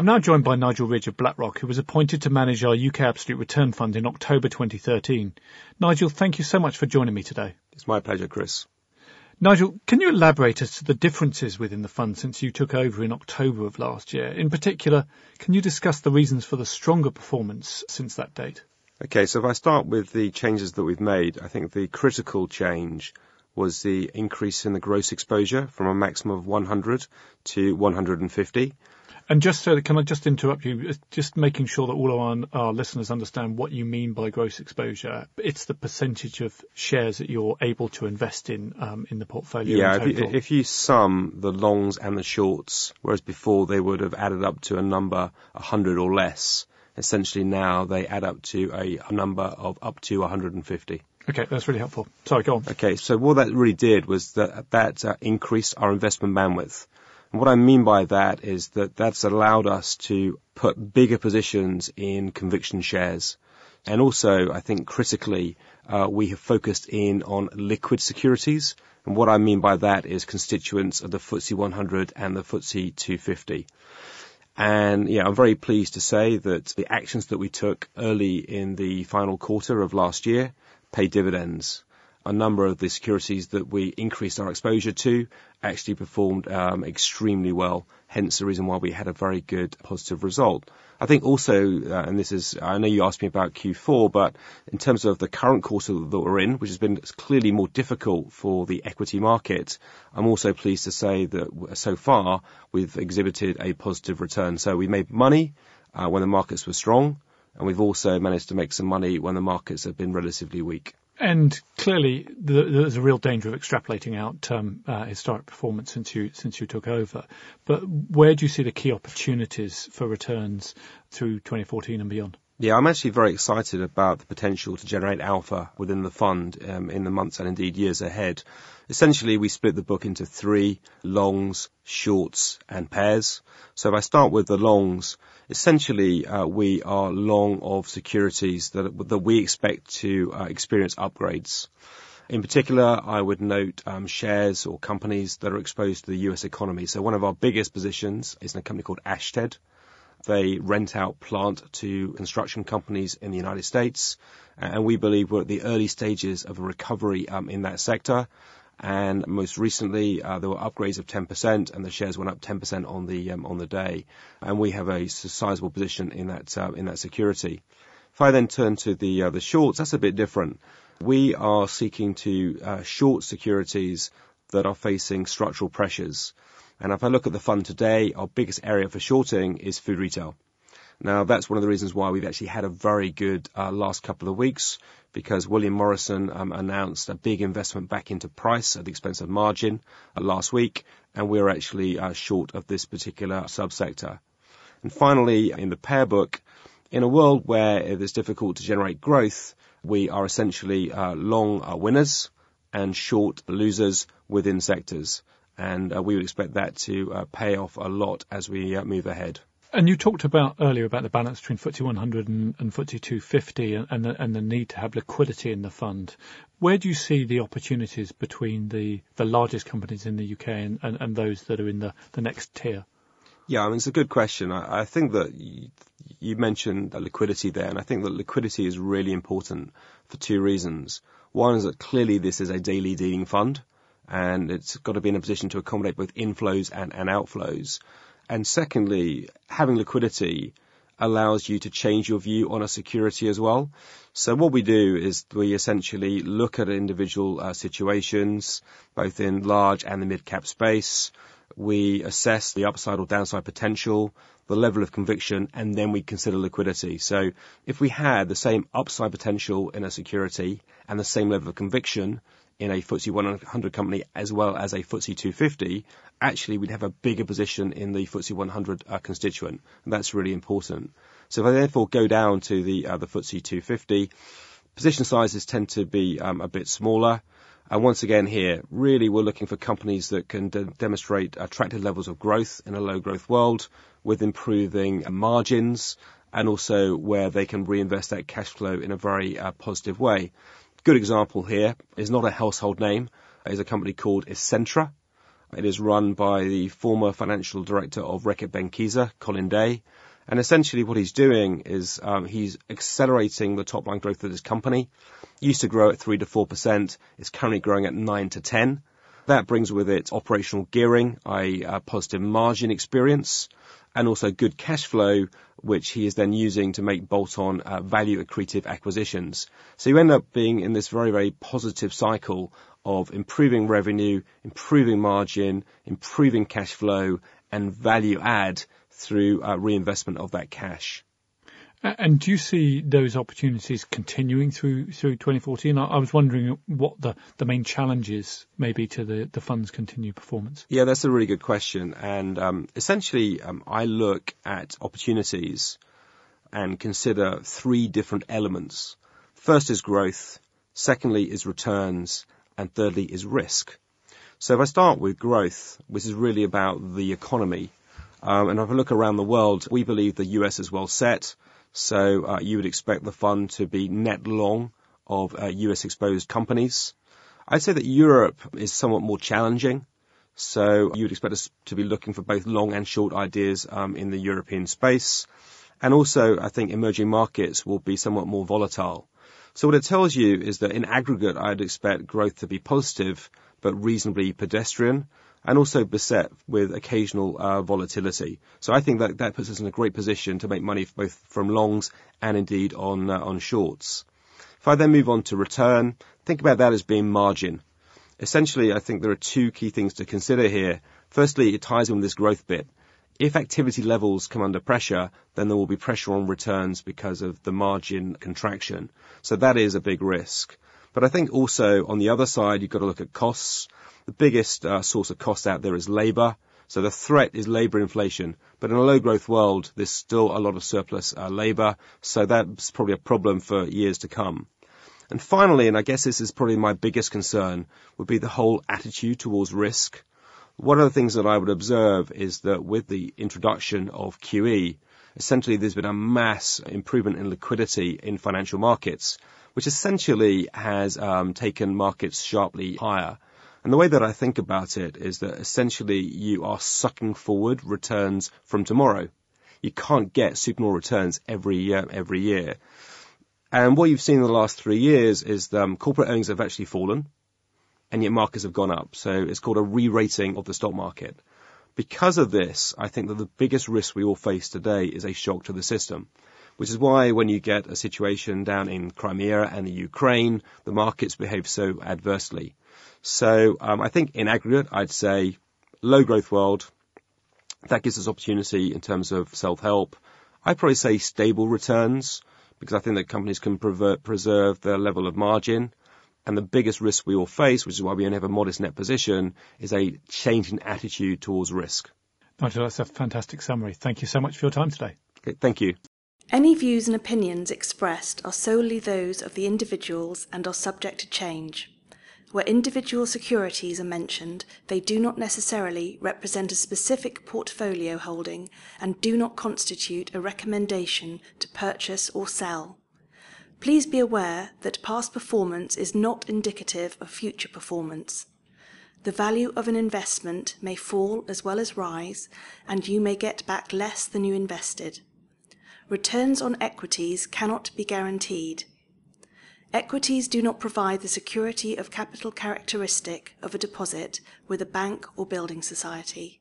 I'm now joined by Nigel Ridge of BlackRock, who was appointed to manage our UK Absolute Return Fund in October 2013. Nigel, thank you so much for joining me today. It's my pleasure, Chris. Nigel, can you elaborate as to the differences within the fund since you took over in October of last year? In particular, can you discuss the reasons for the stronger performance since that date? Okay, so if I start with the changes that we've made, I think the critical change was the increase in the gross exposure from a maximum of 100 to 150. And just so, can I just interrupt you? Just making sure that all of our, our, listeners understand what you mean by gross exposure. It's the percentage of shares that you're able to invest in um, in the portfolio. Yeah, if you, if you, sum the longs and the shorts, whereas before they would have added up to a number 100 or less, essentially now they add up to a, a number of up to 150. Okay, that's really helpful. Sorry, go on. Okay, so what that really did was that that uh, increased our investment bandwidth. And what I mean by that is that that's allowed us to put bigger positions in conviction shares. And also, I think critically, uh, we have focused in on liquid securities. And what I mean by that is constituents of the FTSE 100 and the FTSE 250. And yeah, I'm very pleased to say that the actions that we took early in the final quarter of last year pay dividends. A number of the securities that we increased our exposure to actually performed um, extremely well, hence the reason why we had a very good positive result. I think also, uh, and this is, I know you asked me about Q4, but in terms of the current quarter that we're in, which has been clearly more difficult for the equity market, I'm also pleased to say that so far we've exhibited a positive return. So we made money uh, when the markets were strong, and we've also managed to make some money when the markets have been relatively weak. And clearly, there's a real danger of extrapolating out um, uh, historic performance since you since you took over. But where do you see the key opportunities for returns through 2014 and beyond? Yeah, I'm actually very excited about the potential to generate alpha within the fund um, in the months and indeed years ahead. Essentially, we split the book into three longs, shorts, and pairs. So if I start with the longs, essentially uh, we are long of securities that that we expect to uh, experience upgrades. In particular, I would note um, shares or companies that are exposed to the U.S. economy. So one of our biggest positions is in a company called Ashtead. They rent out plant to construction companies in the United States, and we believe we're at the early stages of a recovery um, in that sector. And most recently, uh, there were upgrades of 10%, and the shares went up 10% on the um, on the day. And we have a sizable position in that uh, in that security. If I then turn to the uh, the shorts, that's a bit different. We are seeking to uh, short securities that are facing structural pressures. And if I look at the fund today, our biggest area for shorting is food retail. Now, that's one of the reasons why we've actually had a very good uh, last couple of weeks because William Morrison um, announced a big investment back into price at the expense of margin uh, last week, and we're actually uh, short of this particular subsector. And finally, in the pair book, in a world where it is difficult to generate growth, we are essentially uh, long uh, winners and short losers within sectors and uh, we would expect that to uh, pay off a lot as we uh, move ahead. And you talked about earlier about the balance between FTSE 100 and, and FTSE 250 and, and, the, and the need to have liquidity in the fund. Where do you see the opportunities between the, the largest companies in the UK and, and, and those that are in the, the next tier? Yeah, I mean, it's a good question. I, I think that you, you mentioned the liquidity there, and I think that liquidity is really important for two reasons. One is that clearly this is a daily dealing fund and it's got to be in a position to accommodate both inflows and, and outflows. And secondly, having liquidity allows you to change your view on a security as well. So what we do is we essentially look at individual uh, situations, both in large and the mid-cap space. We assess the upside or downside potential, the level of conviction, and then we consider liquidity. So if we had the same upside potential in a security and the same level of conviction, in a FTSE 100 company as well as a FTSE 250, actually we'd have a bigger position in the FTSE 100 uh, constituent. And that's really important. So if I therefore go down to the, uh, the FTSE 250, position sizes tend to be um, a bit smaller. And once again here, really we're looking for companies that can de- demonstrate attractive levels of growth in a low growth world with improving margins and also where they can reinvest that cash flow in a very uh, positive way. Good example here is not a household name. It's a company called Essentra. It is run by the former financial director of Reckitt Benckiser, Colin Day. And essentially what he's doing is um, he's accelerating the top line growth of this company. Used to grow at 3 to 4%. It's currently growing at 9 to 10. That brings with it operational gearing, i.e. positive margin experience, and also good cash flow, which he is then using to make bolt-on uh, value accretive acquisitions. So you end up being in this very, very positive cycle of improving revenue, improving margin, improving cash flow, and value add through uh, reinvestment of that cash. And do you see those opportunities continuing through through 2014? I was wondering what the, the main challenges may be to the, the fund's continued performance. Yeah, that's a really good question. And um, essentially, um, I look at opportunities and consider three different elements. First is growth, secondly is returns, and thirdly is risk. So if I start with growth, which is really about the economy, um, and if I look around the world, we believe the US is well set. So uh, you would expect the fund to be net long of uh, US exposed companies. I'd say that Europe is somewhat more challenging. So you would expect us to be looking for both long and short ideas um, in the European space. And also, I think emerging markets will be somewhat more volatile. So what it tells you is that in aggregate, I'd expect growth to be positive, but reasonably pedestrian and also beset with occasional uh, volatility. So I think that that puts us in a great position to make money both from longs and indeed on uh, on shorts. If I then move on to return, think about that as being margin. Essentially, I think there are two key things to consider here. Firstly, it ties in with this growth bit. If activity levels come under pressure, then there will be pressure on returns because of the margin contraction. So that is a big risk. But I think also on the other side, you've got to look at costs. The biggest uh, source of cost out there is labor. So the threat is labor inflation. But in a low growth world, there's still a lot of surplus uh, labor. So that's probably a problem for years to come. And finally, and I guess this is probably my biggest concern, would be the whole attitude towards risk. One of the things that I would observe is that with the introduction of QE, essentially there's been a mass improvement in liquidity in financial markets, which essentially has um, taken markets sharply higher. And the way that I think about it is that essentially you are sucking forward returns from tomorrow. You can't get supernormal returns every year, every year. And what you've seen in the last three years is um, corporate earnings have actually fallen, and yet markets have gone up. So it's called a re-rating of the stock market. Because of this, I think that the biggest risk we all face today is a shock to the system, which is why when you get a situation down in Crimea and the Ukraine, the markets behave so adversely. So um, I think in aggregate, I'd say low growth world. That gives us opportunity in terms of self-help. I'd probably say stable returns because I think that companies can preserve their level of margin. And the biggest risk we all face, which is why we only have a modest net position, is a change in attitude towards risk. Nigel, that's a fantastic summary. Thank you so much for your time today. Okay, thank you. Any views and opinions expressed are solely those of the individuals and are subject to change. Where individual securities are mentioned, they do not necessarily represent a specific portfolio holding and do not constitute a recommendation to purchase or sell. Please be aware that past performance is not indicative of future performance. The value of an investment may fall as well as rise, and you may get back less than you invested. Returns on equities cannot be guaranteed. Equities do not provide the security of capital characteristic of a deposit with a bank or building society.